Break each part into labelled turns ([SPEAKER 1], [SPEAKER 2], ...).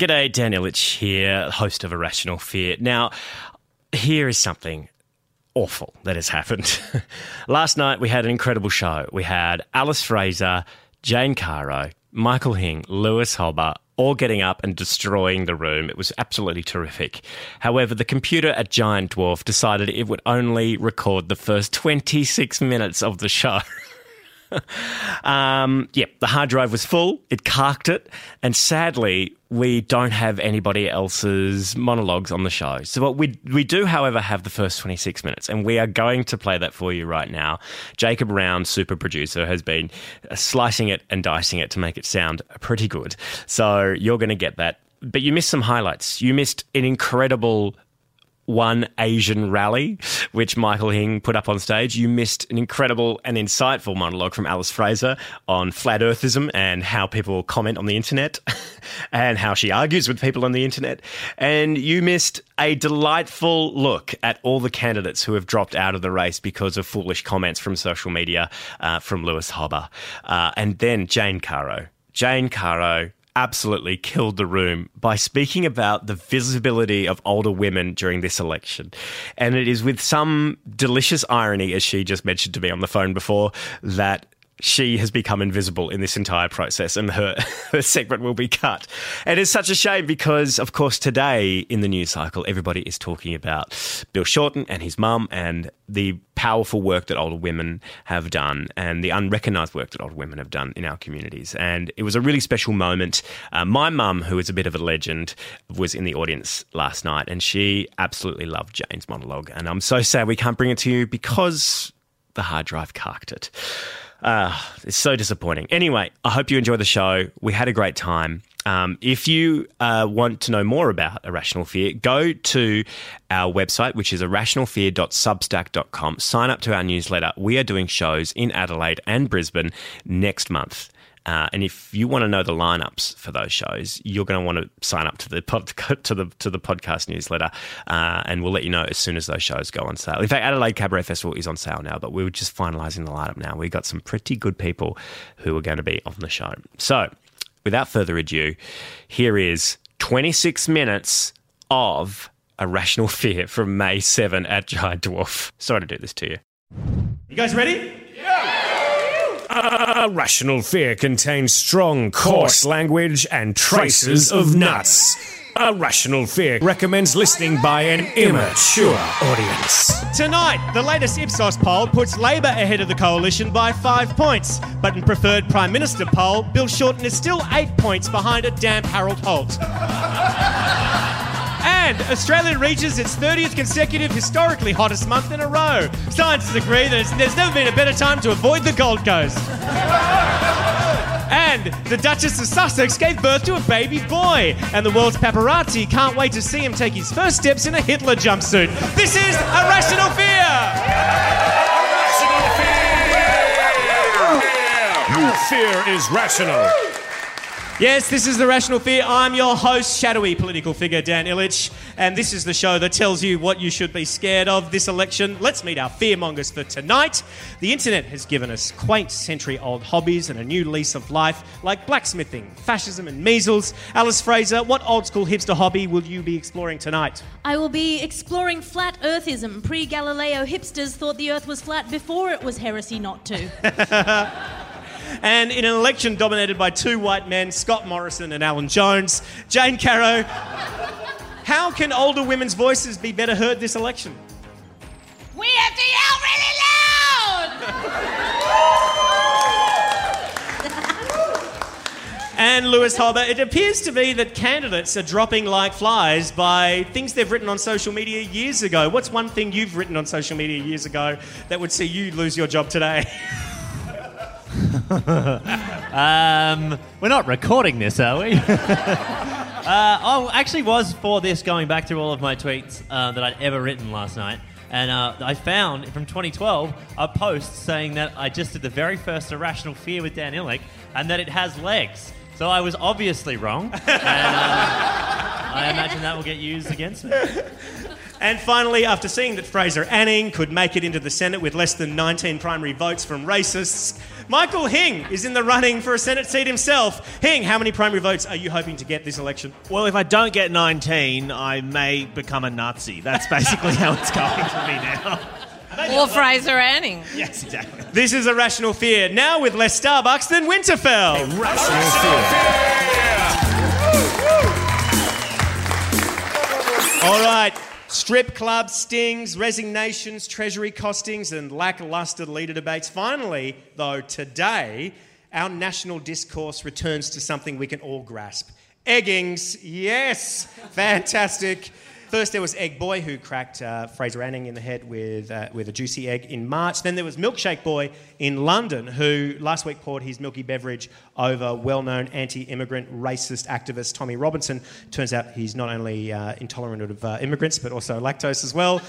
[SPEAKER 1] G'day, Dan Ilic here, host of A Rational Fear. Now, here is something awful that has happened. Last night we had an incredible show. We had Alice Fraser, Jane Caro, Michael Hing, Lewis Hobba, all getting up and destroying the room. It was absolutely terrific. However, the computer at Giant Dwarf decided it would only record the first 26 minutes of the show. um, yeah, the hard drive was full. It carked it, and sadly, we don't have anybody else's monologues on the show. So what we we do, however, have the first twenty six minutes, and we are going to play that for you right now. Jacob Round, super producer, has been slicing it and dicing it to make it sound pretty good. So you're going to get that. But you missed some highlights. You missed an incredible one Asian rally, which Michael Hing put up on stage. You missed an incredible and insightful monologue from Alice Fraser on flat earthism and how people comment on the internet and how she argues with people on the internet. And you missed a delightful look at all the candidates who have dropped out of the race because of foolish comments from social media uh, from Lewis Hobba. Uh, and then Jane Caro. Jane Caro absolutely killed the room by speaking about the visibility of older women during this election. And it is with some delicious irony, as she just mentioned to me on the phone before, that she has become invisible in this entire process and her, her segment will be cut. And it's such a shame because, of course, today in the news cycle, everybody is talking about Bill Shorten and his mum and the powerful work that older women have done and the unrecognised work that older women have done in our communities. And it was a really special moment. Uh, my mum, who is a bit of a legend, was in the audience last night and she absolutely loved Jane's monologue. And I'm so sad we can't bring it to you because the hard drive carked it. Uh, it's so disappointing. Anyway, I hope you enjoy the show. We had a great time. Um, if you uh, want to know more about A Rational Fear, go to our website, which is irrationalfear.substack.com. Sign up to our newsletter. We are doing shows in Adelaide and Brisbane next month. Uh, and if you want to know the lineups for those shows, you're going to want to sign up to the pod, to the to the podcast newsletter, uh, and we'll let you know as soon as those shows go on sale. In fact, Adelaide Cabaret Festival is on sale now, but we are just finalising the lineup now. We've got some pretty good people who are going to be on the show. So, without further ado, here is 26 minutes of Irrational Fear from May 7 at Giant Dwarf. Sorry to do this to you.
[SPEAKER 2] You guys ready?
[SPEAKER 3] Yeah. A Rational Fear contains strong, coarse language and traces of nuts. A Rational Fear recommends listening by an immature audience.
[SPEAKER 2] Tonight, the latest Ipsos poll puts Labor ahead of the coalition by five points. But in preferred Prime Minister poll, Bill Shorten is still eight points behind a damp Harold Holt. And Australia reaches its 30th consecutive historically hottest month in a row. Scientists agree that there's never been a better time to avoid the Gold Coast. And the Duchess of Sussex gave birth to a baby boy. And the world's paparazzi can't wait to see him take his first steps in a Hitler jumpsuit. This is A Rational Fear! Irrational fear!
[SPEAKER 3] Your fear is rational.
[SPEAKER 2] Yes, this is The Rational Fear. I'm your host, shadowy political figure Dan Ilic, and this is the show that tells you what you should be scared of this election. Let's meet our fearmongers for tonight. The internet has given us quaint century old hobbies and a new lease of life, like blacksmithing, fascism, and measles. Alice Fraser, what old school hipster hobby will you be exploring tonight?
[SPEAKER 4] I will be exploring flat earthism. Pre Galileo hipsters thought the earth was flat before it was heresy not to.
[SPEAKER 2] And in an election dominated by two white men, Scott Morrison and Alan Jones, Jane Caro, how can older women's voices be better heard this election?
[SPEAKER 5] We have to yell really loud!
[SPEAKER 2] And Lewis Hobba, it appears to me that candidates are dropping like flies by things they've written on social media years ago. What's one thing you've written on social media years ago that would see you lose your job today?
[SPEAKER 6] Um, we're not recording this, are we? uh, I actually was for this going back through all of my tweets uh, that I'd ever written last night. And uh, I found from 2012 a post saying that I just did the very first A Rational Fear with Dan Ilic and that it has legs. So I was obviously wrong. And uh, I imagine that will get used against me.
[SPEAKER 2] And finally, after seeing that Fraser Anning could make it into the Senate with less than 19 primary votes from racists, Michael Hing is in the running for a Senate seat himself. Hing, how many primary votes are you hoping to get this election?
[SPEAKER 7] Well, if I don't get 19, I may become a Nazi. That's basically how it's going for me now.
[SPEAKER 5] Or Fraser Anning.
[SPEAKER 7] Yes, exactly.
[SPEAKER 2] This is a rational fear, now with less Starbucks than Winterfell. Rational fear. All right. Strip club stings, resignations, treasury costings, and lackluster leader debates. Finally, though, today, our national discourse returns to something we can all grasp. Eggings, yes, fantastic. First, there was Egg Boy, who cracked uh, Fraser Anning in the head with, uh, with a juicy egg in March. Then there was Milkshake Boy in London, who last week poured his milky beverage over well known anti immigrant racist activist Tommy Robinson. Turns out he's not only uh, intolerant of uh, immigrants, but also lactose as well.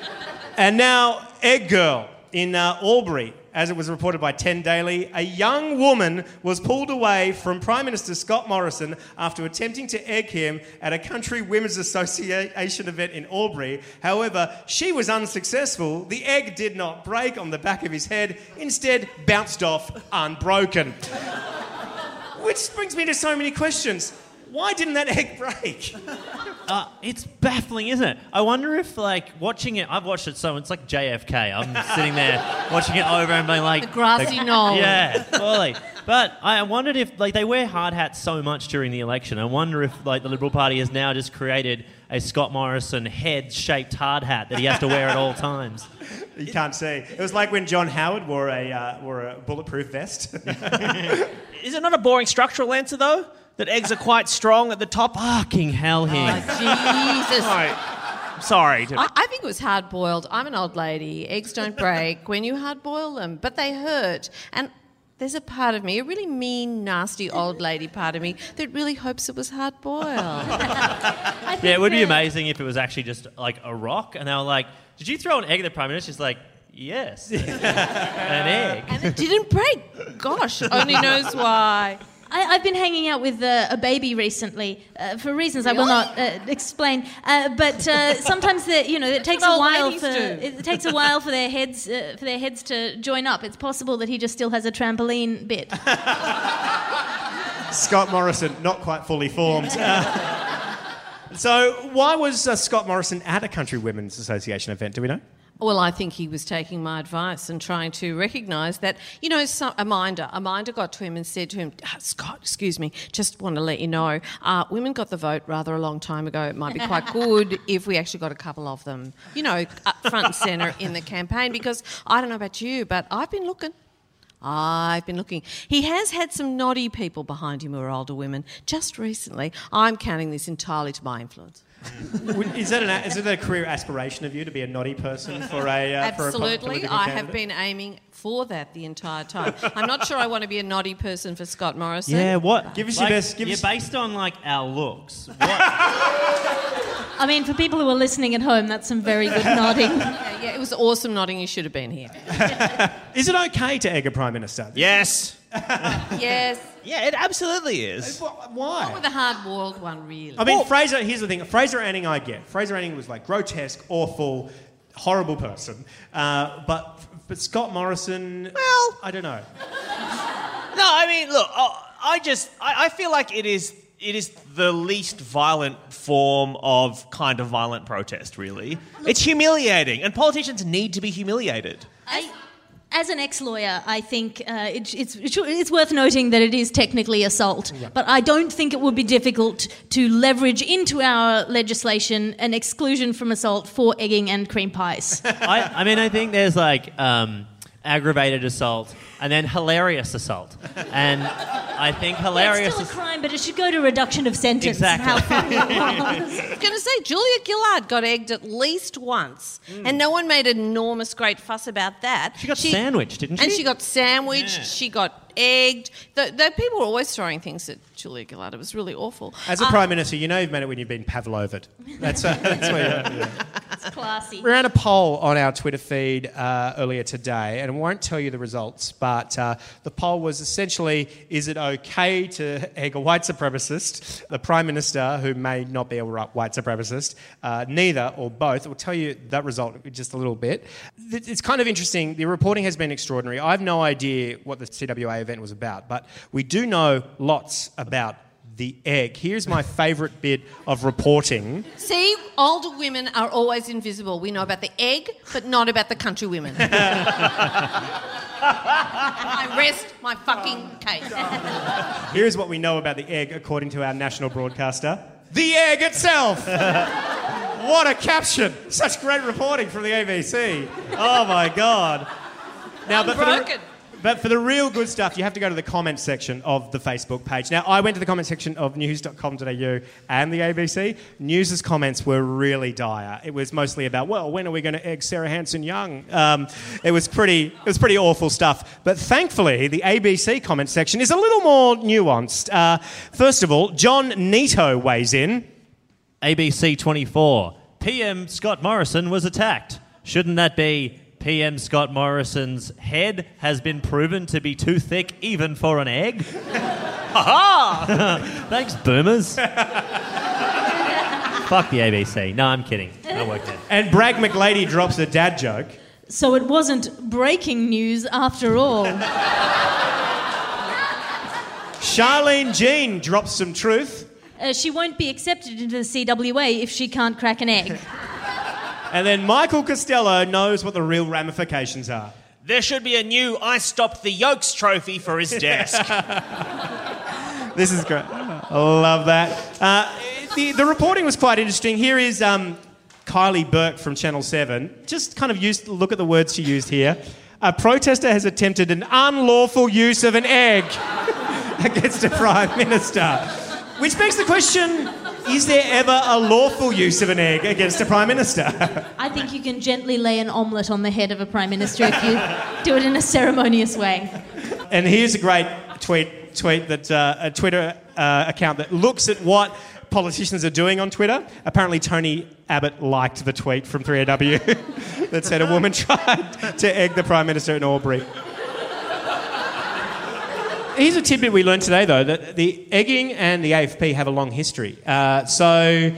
[SPEAKER 2] and now, Egg Girl in uh, Albury. As it was reported by 10 Daily, a young woman was pulled away from Prime Minister Scott Morrison after attempting to egg him at a Country Women's Association event in Albury. However, she was unsuccessful. The egg did not break on the back of his head, instead, bounced off unbroken. Which brings me to so many questions. Why didn't that egg break?
[SPEAKER 6] Uh, it's baffling, isn't it? I wonder if, like, watching it, I've watched it so it's like JFK. I'm sitting there watching it over and being like,
[SPEAKER 5] The grassy knoll.
[SPEAKER 6] Yeah, totally. But I wondered if, like, they wear hard hats so much during the election. I wonder if, like, the Liberal Party has now just created a Scott Morrison head-shaped hard hat that he has to wear at all times.
[SPEAKER 2] You can't see. It was like when John Howard wore a, uh, wore a bulletproof vest.
[SPEAKER 7] Is it not a boring structural answer, though? That eggs are quite strong at the top?
[SPEAKER 6] Fucking hell, oh, him.
[SPEAKER 5] Jesus.
[SPEAKER 7] Sorry. Sorry. To,
[SPEAKER 5] I, I think it was hard boiled. I'm an old lady. Eggs don't break when you hard boil them, but they hurt. And there's a part of me, a really mean, nasty old lady part of me, that really hopes it was hard boiled.
[SPEAKER 6] Yeah, it would be amazing if it was actually just like a rock, and they were like, "Did you throw an egg at the prime minister?" She's like, "Yes, an egg."
[SPEAKER 5] and it didn't break. Gosh, only knows why.
[SPEAKER 4] I, I've been hanging out with uh, a baby recently uh, for reasons I will not uh, explain. Uh, but uh, sometimes the, you know it takes a while for
[SPEAKER 5] do.
[SPEAKER 4] it takes a while for their heads uh, for their heads to join up. It's possible that he just still has a trampoline bit.
[SPEAKER 2] Scott Morrison, not quite fully formed. Uh, so, why was uh, Scott Morrison at a Country Women's Association event? Do we know?
[SPEAKER 5] Well, I think he was taking my advice and trying to recognise that, you know, some, a minder, a minder got to him and said to him, "Ah, Scott, excuse me, just want to let you know, uh, women got the vote rather a long time ago. It might be quite good if we actually got a couple of them, you know, up front and centre in the campaign because I don't know about you, but I've been looking. I've been looking. He has had some naughty people behind him who are older women just recently. I'm counting this entirely to my influence.
[SPEAKER 2] Would- Is that, an, is it a career aspiration of you to be a naughty person for a uh, for a po-
[SPEAKER 5] Absolutely.
[SPEAKER 2] political
[SPEAKER 5] I have been aiming for that the entire time. I'm not sure I want to be a naughty person for Scott Morrison.
[SPEAKER 6] Yeah, what?
[SPEAKER 2] Give us
[SPEAKER 6] like,
[SPEAKER 2] your best- give
[SPEAKER 6] yeah,
[SPEAKER 2] us-
[SPEAKER 6] based on like our looks. What?
[SPEAKER 4] I mean, for people who are listening at home, that's some very good nodding.
[SPEAKER 5] Yeah, yeah, it was awesome nodding. You should have been here.
[SPEAKER 2] Is it okay to egg a prime minister?
[SPEAKER 7] yes.
[SPEAKER 5] yes.
[SPEAKER 7] Yeah, it absolutely is.
[SPEAKER 2] Why?
[SPEAKER 5] With a hard-boiled one, really.
[SPEAKER 2] I mean, Fraser. Here's the thing: Fraser Anning, I get. Fraser Anning was like grotesque, awful, horrible person. Uh, but but Scott Morrison.
[SPEAKER 7] Well-
[SPEAKER 2] I don't know.
[SPEAKER 7] No, I mean, look, oh, I just I, I feel like it is it is the least violent form of kind of violent protest. Really, it's humiliating, and politicians need to be humiliated.
[SPEAKER 4] I, as an ex-lawyer, I think uh, it, it's, it's worth noting that it is technically assault, but I don't think it would be difficult to leverage into our legislation an exclusion from assault for egging and cream pies.
[SPEAKER 6] I, I mean, I think there's like um, aggravated assault and then hilarious assault. And I think
[SPEAKER 4] Well,
[SPEAKER 6] hilarious
[SPEAKER 4] it's still a crime, but it should go to reduction of sentence.
[SPEAKER 6] Exactly.
[SPEAKER 4] How funny was.
[SPEAKER 5] I was going to say, Julia Gillard got egged at least once, and no one made an enormous great fuss about that.
[SPEAKER 6] She got sandwiched, didn't she?
[SPEAKER 5] And
[SPEAKER 6] she?
[SPEAKER 5] she got sandwiched. She got egged. The, the people were always throwing things at Julia Gillard. It was really awful.
[SPEAKER 2] As a
[SPEAKER 5] Uh,
[SPEAKER 2] prime minister, you know you've made it when you've been Pavlovid. That's, uh, that's where you're.
[SPEAKER 4] It's classy.
[SPEAKER 2] We ran a poll on our Twitter feed uh, earlier today, and I won't tell you the results, but uh, the poll was essentially is it okay to egg a white supremacist, the Prime Minister, who may not be a white supremacist, uh, neither or both? We'll tell you that result just a little bit. It's kind of interesting. The reporting has been extraordinary. I have no idea what the CWA event was about, but we do know lots about the egg. Here's my favourite bit of reporting.
[SPEAKER 5] See, older women are always invisible. We know about the egg, but not about the country women. I rest my fucking case.
[SPEAKER 2] Here's what we know about the egg, according to our national broadcaster the egg itself! what a caption! Such great reporting from the ABC. Oh my God. Now, but for, the,
[SPEAKER 5] Unbroken.
[SPEAKER 2] But for the real good stuff, you have to go to the comments section of the Facebook page. Now, I went to the comment section of news.com.au and the ABC. News's comments were really dire. It was mostly about, well, when are we going to egg Sarah Hanson Young? Um, it was pretty, it was pretty awful stuff. But thankfully, the ABC comment section is a little more nuanced. Uh, first of all, John Nito weighs in.
[SPEAKER 6] ABC 24. PM Scott Morrison was attacked. Shouldn't that be PM Scott Morrison's head has been proven to be too thick even for an egg? ha ha! Thanks, boomers. Fuck the ABC. No, I'm kidding. I worked it.
[SPEAKER 2] And Bragg McLady drops a dad joke.
[SPEAKER 4] So it wasn't breaking news after all.
[SPEAKER 2] Charlene Jean drops some truth.
[SPEAKER 4] Uh, she won't be accepted into the CWA if she can't crack an egg.
[SPEAKER 2] And then Michael Costello knows what the real ramifications are.
[SPEAKER 7] There should be a new I stopped the Yolks trophy for his desk.
[SPEAKER 2] This is great. I love that. Uh, the, the reporting was quite interesting. Here is um, Kylie Burke from Channel 7. Just kind of used, look at the words she used here. A protester has attempted an unlawful use of an egg against a Prime Minister. Which begs the question is there ever a lawful use of an egg against a Prime Minister?
[SPEAKER 4] I think you can gently lay an omelette on the head of a prime minister if you do it in a ceremonious way.
[SPEAKER 2] And here's a great tweet, tweet that uh, a Twitter uh, account that looks at what politicians are doing on Twitter. Apparently, Tony Abbott liked the tweet from 3AW that said a woman tried to egg the Prime Minister in Albury. Here's a tidbit we learned today, though, that the egging and the AFP have a long history. Uh, so,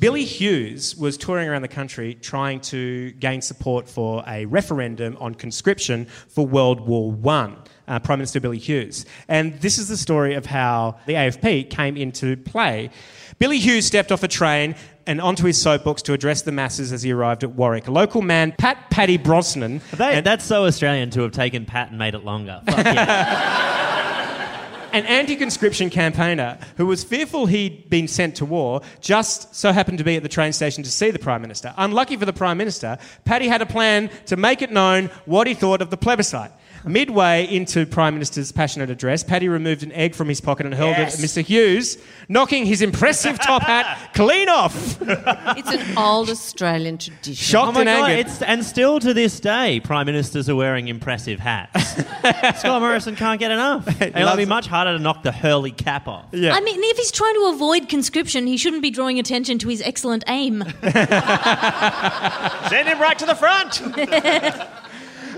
[SPEAKER 2] Billy Hughes was touring around the country trying to gain support for a referendum on conscription for World War One. Uh, Prime Minister Billy Hughes. And this is the story of how the AFP came into play. Billy Hughes stepped off a train and onto his soapbox to address the masses as he arrived at Warwick. A local man, Pat Paddy Brosnan,
[SPEAKER 6] They, that's so Australian to have taken Pat and made it longer.
[SPEAKER 2] An anti conscription campaigner who was fearful he'd been sent to war just so happened to be at the train station to see the Prime Minister. Unlucky for the Prime Minister, Paddy had a plan to make it known what he thought of the plebiscite. Midway into Prime Minister's passionate address, Paddy removed an egg from his pocket and hurled
[SPEAKER 7] Yes.
[SPEAKER 2] it at Mr. Hughes, knocking his impressive top hat clean off.
[SPEAKER 5] It's an old Australian tradition.
[SPEAKER 2] Shocked
[SPEAKER 6] Oh my
[SPEAKER 2] and
[SPEAKER 6] God,
[SPEAKER 2] angered.
[SPEAKER 6] and still to this day, prime ministers are wearing impressive hats. Scott Morrison can't get enough. It'll be much harder to knock the Hurley cap off.
[SPEAKER 2] Yeah.
[SPEAKER 4] I mean, if he's trying to avoid conscription, he shouldn't be drawing attention to his excellent aim.
[SPEAKER 7] Send him right to the front.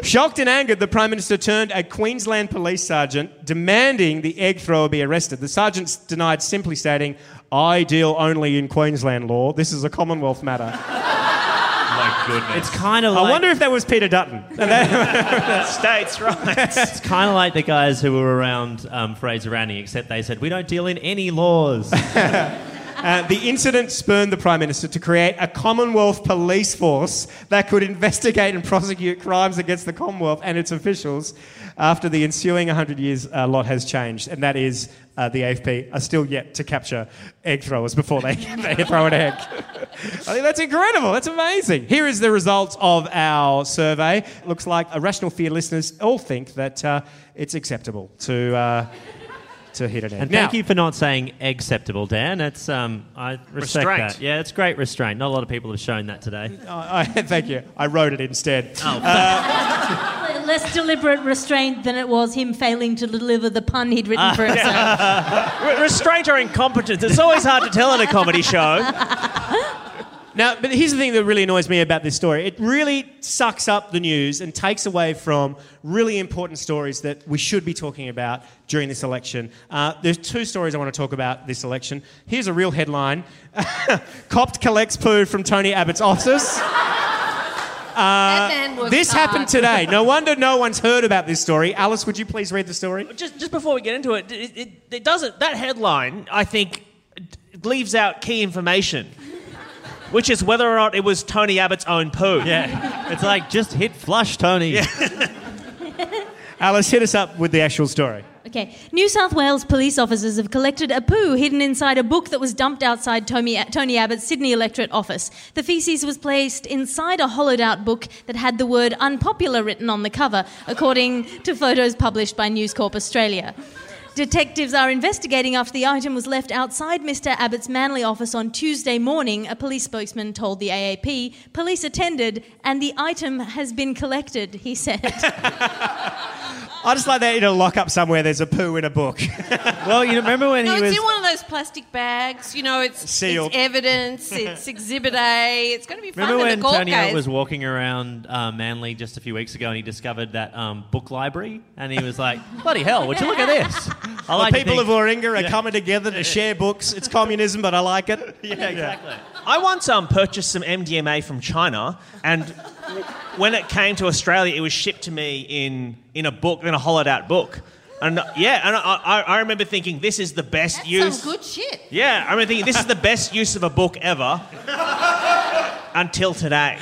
[SPEAKER 2] Shocked and angered, the Prime Minister turned a Queensland police sergeant demanding the egg thrower be arrested. The sergeant denied, simply stating, I deal only in Queensland law. This is a Commonwealth matter.
[SPEAKER 7] My goodness.
[SPEAKER 6] It's kind of
[SPEAKER 2] I
[SPEAKER 6] like
[SPEAKER 2] wonder if that was Peter Dutton.
[SPEAKER 7] States, right?
[SPEAKER 6] it's kind of like the guys who were around um, Fraser Anning, except they said we don't deal in any laws.
[SPEAKER 2] Uh, the incident spurned the Prime Minister to create a Commonwealth police force that could investigate and prosecute crimes against the Commonwealth and its officials after the ensuing 100 years uh, lot has changed, and that is uh, the AFP are still yet to capture egg throwers before they, they throw an egg. I think that's incredible. That's amazing. Here is the results of our survey. Looks like a rational fear listeners all think that uh, it's acceptable to. Uh, to hit an egg.
[SPEAKER 6] And
[SPEAKER 2] Now-
[SPEAKER 6] thank you for not saying acceptable, Dan. It's um, I respect
[SPEAKER 7] Restraint.
[SPEAKER 6] that. Yeah, it's great restraint. Not a lot of people have shown that today.
[SPEAKER 2] I, I, thank you. I wrote it instead.
[SPEAKER 4] Less deliberate restraint than it was him failing to deliver the pun he'd written for himself.
[SPEAKER 7] Re- restraint or incompetence. It's always hard to tell in a comedy show.
[SPEAKER 2] Now, but here's the thing that really annoys me about this story. It really sucks up the news and takes away from really important stories that we should be talking about during this election. Uh, there's two stories I want to talk about this election. Here's a real headline Copt collects poo from Tony Abbott's office.
[SPEAKER 5] that man was
[SPEAKER 2] This
[SPEAKER 5] hard.
[SPEAKER 2] happened today. No wonder no one's heard about this story. Alice, would you please read the story?
[SPEAKER 7] Just, just before we get into it, it, it, it doesn't. That headline, I think, d- leaves out key information, which is whether or not it was Tony Abbott's own poo.
[SPEAKER 6] Yeah, it's like just hit flush, Tony.
[SPEAKER 2] Alice, hit us up with the actual story.
[SPEAKER 4] Okay. New South Wales police officers have collected a poo hidden inside a book that was dumped outside Tony, Tony Abbott's Sydney electorate office. The feces was placed inside a hollowed out book that had the word unpopular written on the cover, according to photos published by News Corp Australia. Detectives are investigating after the item was left outside Mr. Abbott's Manly office on Tuesday morning, a police spokesman told the AAP. Police attended and the item has been collected, he said.
[SPEAKER 2] I just like that in a lockup somewhere, there's a poo in a book.
[SPEAKER 6] Well, you remember when
[SPEAKER 5] No,
[SPEAKER 6] he
[SPEAKER 5] it's
[SPEAKER 6] was
[SPEAKER 5] in one of those plastic bags. You know, it's,
[SPEAKER 2] Sealed.
[SPEAKER 5] it's evidence, it's Exhibit A. It's going to be fun
[SPEAKER 6] Remember when Tony
[SPEAKER 5] case.
[SPEAKER 6] Was walking around uh, Manly just a few weeks ago and he discovered that um, book library and he was like, "Bloody hell! Would you look at this?" I
[SPEAKER 2] The
[SPEAKER 6] like to
[SPEAKER 2] people
[SPEAKER 6] think-
[SPEAKER 2] of Warringah are coming together to share books. It's communism, but I like it.
[SPEAKER 6] Yeah, exactly.
[SPEAKER 7] I once um, purchased some MDMA from China, and when it came to Australia, it was shipped to me in, in a book, in a hollowed out book. And yeah, and I, I, I remember thinking, this is the best
[SPEAKER 5] That's
[SPEAKER 7] use.
[SPEAKER 5] some good shit.
[SPEAKER 7] Yeah, I remember thinking, this is the best use of a book ever until today.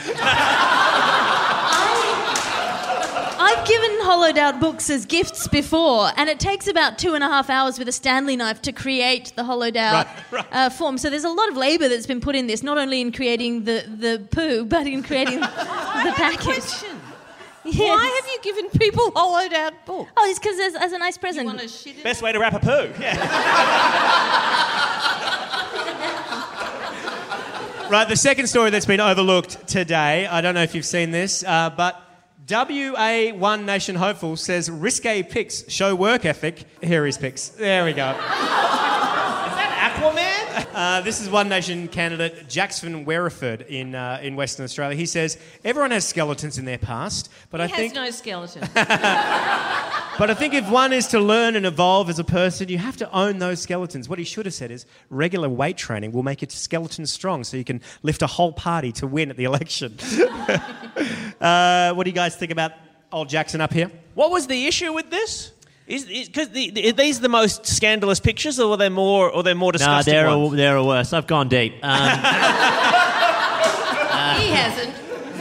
[SPEAKER 4] I've given hollowed out books as gifts before, and it takes about two and a half hours with a Stanley knife to create the hollowed out Uh, form. So there's a lot of labour that's been put in this, not only in creating the, the poo, but in creating the package. Yes.
[SPEAKER 5] Why have you given people hollowed out books?
[SPEAKER 4] Oh, it's because as, as a nice present.
[SPEAKER 5] Want to shit in
[SPEAKER 7] Best way to wrap a poo. Yeah.
[SPEAKER 2] Right, the second story that's been overlooked today, I don't know if you've seen this, uh, but WA One Nation Hopeful says risque pics show work ethic. Here is pics. There we go.
[SPEAKER 7] Is that Aquaman?
[SPEAKER 2] Uh, this is One Nation candidate Jackson Wereford in, uh, in Western Australia. He says, everyone has skeletons in their past, but I think
[SPEAKER 5] He
[SPEAKER 2] think
[SPEAKER 5] has no skeleton.
[SPEAKER 2] But I think if one is to learn and evolve as a person, you have to own those skeletons. What he should have said is regular weight training will make your skeleton strong so you can lift a whole party to win at the election. Uh, what do you guys think about old Jackson up here?
[SPEAKER 7] What was the issue with this? Is because the, the, are these the most scandalous pictures, or were there more, or they're more
[SPEAKER 6] Nah,
[SPEAKER 7] disgusting
[SPEAKER 6] there
[SPEAKER 7] ones?
[SPEAKER 6] are, there are worse. I've gone deep. Um,
[SPEAKER 5] he hasn't.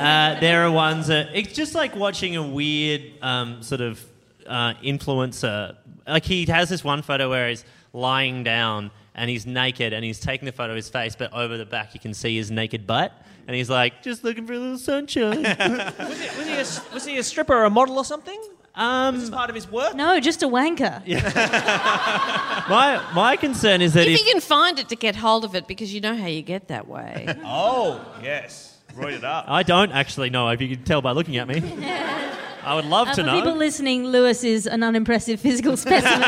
[SPEAKER 6] uh, there are ones that it's just like watching a weird um, sort of uh, influencer. Like he has this one photo where he's lying down and he's naked and he's taking the photo of his face, but over the back you can see his naked butt. And he's like, just looking for a little sunshine.
[SPEAKER 7] was, he a, was he a stripper or a model or something?
[SPEAKER 6] um,
[SPEAKER 7] Is this part of his work?
[SPEAKER 4] No, just a wanker.
[SPEAKER 6] my, my concern is that
[SPEAKER 5] If
[SPEAKER 6] if,
[SPEAKER 5] you can find it to get hold of it, because you know how you get that way.
[SPEAKER 7] Oh, yes. Roid it up.
[SPEAKER 6] I don't actually know, if you can tell by looking at me. I would love
[SPEAKER 4] Uh,
[SPEAKER 6] to
[SPEAKER 4] for
[SPEAKER 6] know.
[SPEAKER 4] people listening, Lewis is an unimpressive physical specimen,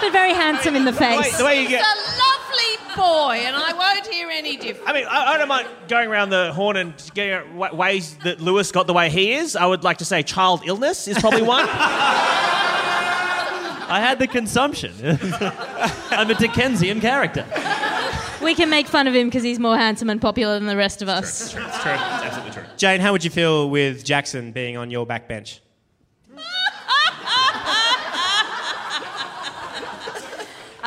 [SPEAKER 4] but very handsome in the
[SPEAKER 7] The way,
[SPEAKER 4] face.
[SPEAKER 7] the way you
[SPEAKER 5] It's
[SPEAKER 7] get
[SPEAKER 5] a lovely boy, and I won't hear any different.
[SPEAKER 7] I mean, I, I don't mind going around the horn and getting out wa- ways that Lewis got the way he is. I would like to say child illness is probably one.
[SPEAKER 6] I had the consumption. I'm a Dickensian character.
[SPEAKER 4] We can make fun of him because he's more handsome and popular than the rest of us.
[SPEAKER 2] It's true. It's absolutely true. Jane, how would you feel with Jackson being on your backbench?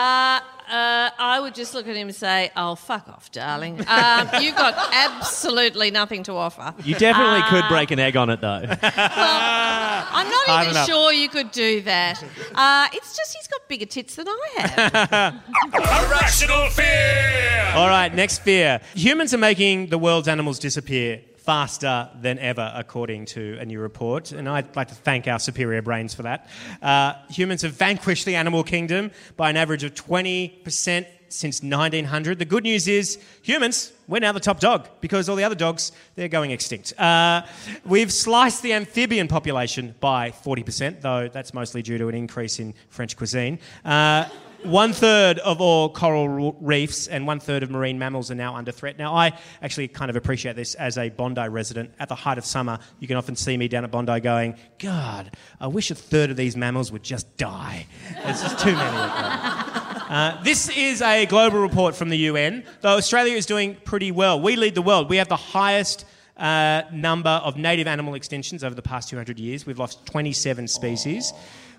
[SPEAKER 5] Uh, uh, I would just look at him and say, "Oh, fuck off, darling. Um, you've got absolutely nothing to offer."
[SPEAKER 6] You definitely could
[SPEAKER 5] Uh,
[SPEAKER 6] break an egg on it, though.
[SPEAKER 5] I'm not
[SPEAKER 2] Hard
[SPEAKER 5] even
[SPEAKER 2] enough.
[SPEAKER 5] sure you could do that. Uh, it's just he's got bigger tits than I have.
[SPEAKER 3] A Rational Fear!
[SPEAKER 2] All right, next fear. Humans are making the world's animals disappear faster than ever, according to a new report. And I'd like to thank our superior brains for that. Uh, humans have vanquished the animal kingdom by an average of 20% since 1900. The good news is, humans, we're now the top dog because all the other dogs, they're going extinct. Uh, we've sliced the amphibian population by 40%, though that's mostly due to an increase in French cuisine. Uh, one third of all coral reefs and one third of marine mammals are now under threat. Now, I actually kind of appreciate this as a Bondi resident. At the height of summer, you can often see me down at Bondi going, God, I wish a third of these mammals would just die. There's just too many of them. Uh, this is a global report from the UN, though Australia is doing pretty well. We lead the world. We have the highest uh, number of native animal extinctions over the past 200 years. We've lost 27 species.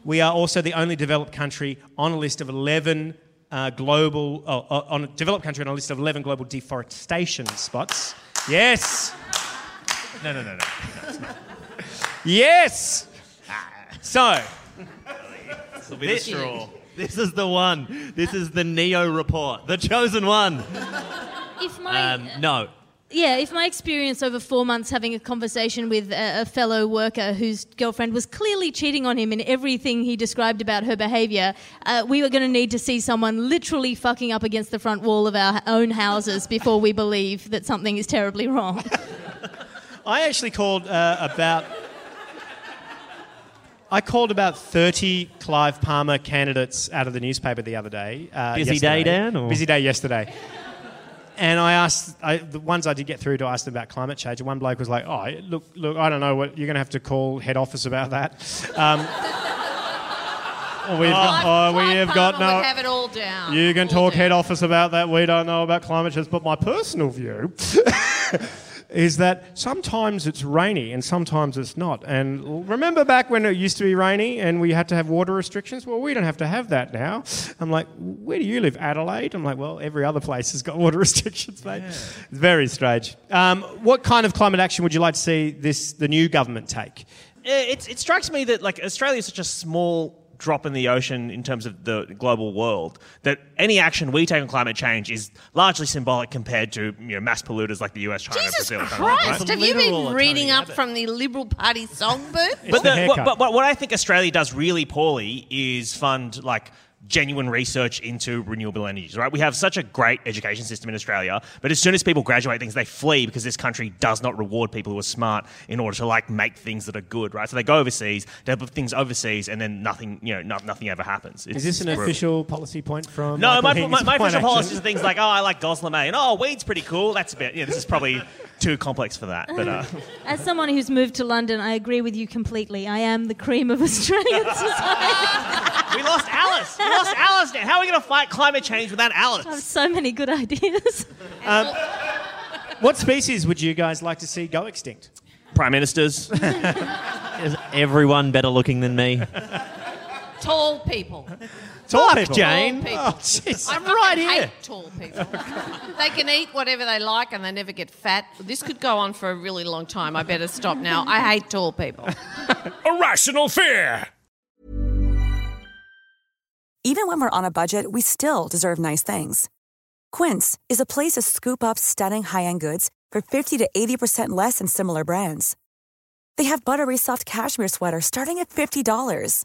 [SPEAKER 2] We are also the only developed country on a list of 11 uh, global, oh, on a developed country on a list of 11 global deforestation spots. Yes.
[SPEAKER 7] no, no, no, no.
[SPEAKER 2] Yes. So,
[SPEAKER 7] This will be the straw.
[SPEAKER 6] This is the one. This is the Neo report, the chosen one.
[SPEAKER 4] If my
[SPEAKER 6] Um, no.
[SPEAKER 4] Yeah, if my experience over four months having a conversation with a, a fellow worker whose girlfriend was clearly cheating on him in everything he described about her behaviour, uh, we were going to need to see someone literally fucking up against the front wall of our own houses before we believe that something is terribly wrong.
[SPEAKER 2] I actually called uh, about. I called about 30 Clive Palmer candidates out of the newspaper the other day. Uh,
[SPEAKER 6] Busy day. Dan, or-
[SPEAKER 2] Busy day yesterday. And I asked, I, the ones I did get through to ask them about climate change. And one bloke was like, "Oh, look, look, I don't know what you're going to have to call head office about that." Um, we've got, oh, we have got no.
[SPEAKER 5] have it all down.
[SPEAKER 2] You can
[SPEAKER 5] All
[SPEAKER 2] talk
[SPEAKER 5] down.
[SPEAKER 2] head office about that. We don't know about climate change, but my personal view is that sometimes it's rainy and sometimes it's not. And remember back when it used to be rainy and we had to have water restrictions? Well, we don't have to have that now. I'm like, where do you live? Adelaide? I'm like, well, every other place has got water restrictions, mate. It's very strange. Um, what kind of climate action would you like to see this the new government take?
[SPEAKER 7] it, it strikes me that like Australia is such a small drop in the ocean in terms of the global world that any action we take on climate change is largely symbolic compared to you know mass polluters like the US, China,
[SPEAKER 5] Jesus
[SPEAKER 7] Brazil. kind of right?
[SPEAKER 5] Christ, have you been reading up
[SPEAKER 6] Abbott.
[SPEAKER 5] from the Liberal Party songbook?
[SPEAKER 7] But,
[SPEAKER 2] the
[SPEAKER 7] the, but, but what I think Australia does really poorly is fund like genuine research into renewable energies, right? We have such a great education system in Australia, but as soon as people graduate things, they flee because this country does not reward people who are smart in order to like make things that are good, right? So they go overseas, develop things overseas, and then nothing, you know, no, nothing ever happens.
[SPEAKER 2] Is this an
[SPEAKER 7] brutal.
[SPEAKER 2] official policy point from?
[SPEAKER 7] No,
[SPEAKER 2] Michael
[SPEAKER 7] my,
[SPEAKER 2] Higgins
[SPEAKER 7] my, my official policies
[SPEAKER 2] Action?
[SPEAKER 7] are things like, oh, I like Goslam and oh, weed's pretty cool. That's a bit, yeah, this is probably too complex for that. But uh,
[SPEAKER 4] As someone who's moved to London, I agree with you completely. I am the cream of Australian society.
[SPEAKER 7] we lost Alice. We lost Alice now. How are we going to fight climate change without
[SPEAKER 4] I have
[SPEAKER 7] Alice?
[SPEAKER 4] so many good ideas.
[SPEAKER 2] What species would you guys like to see go extinct?
[SPEAKER 7] Prime ministers.
[SPEAKER 6] Is everyone better looking than me?
[SPEAKER 5] Tall people.
[SPEAKER 2] Tall
[SPEAKER 6] Fuck,
[SPEAKER 2] people.
[SPEAKER 6] Jane.
[SPEAKER 5] Tall oh, people.
[SPEAKER 2] Oh, jeez.
[SPEAKER 5] I'm right here. hate tall people. they can eat whatever they like and they never get fat. This could go on for a really long time. I better stop now. I hate tall people.
[SPEAKER 3] Irrational fear!
[SPEAKER 8] Even when we're on a budget, we still deserve nice things. Quince is a place to scoop up stunning high-end goods for 50 to 80% less than similar brands. They have buttery soft cashmere sweaters starting at $50,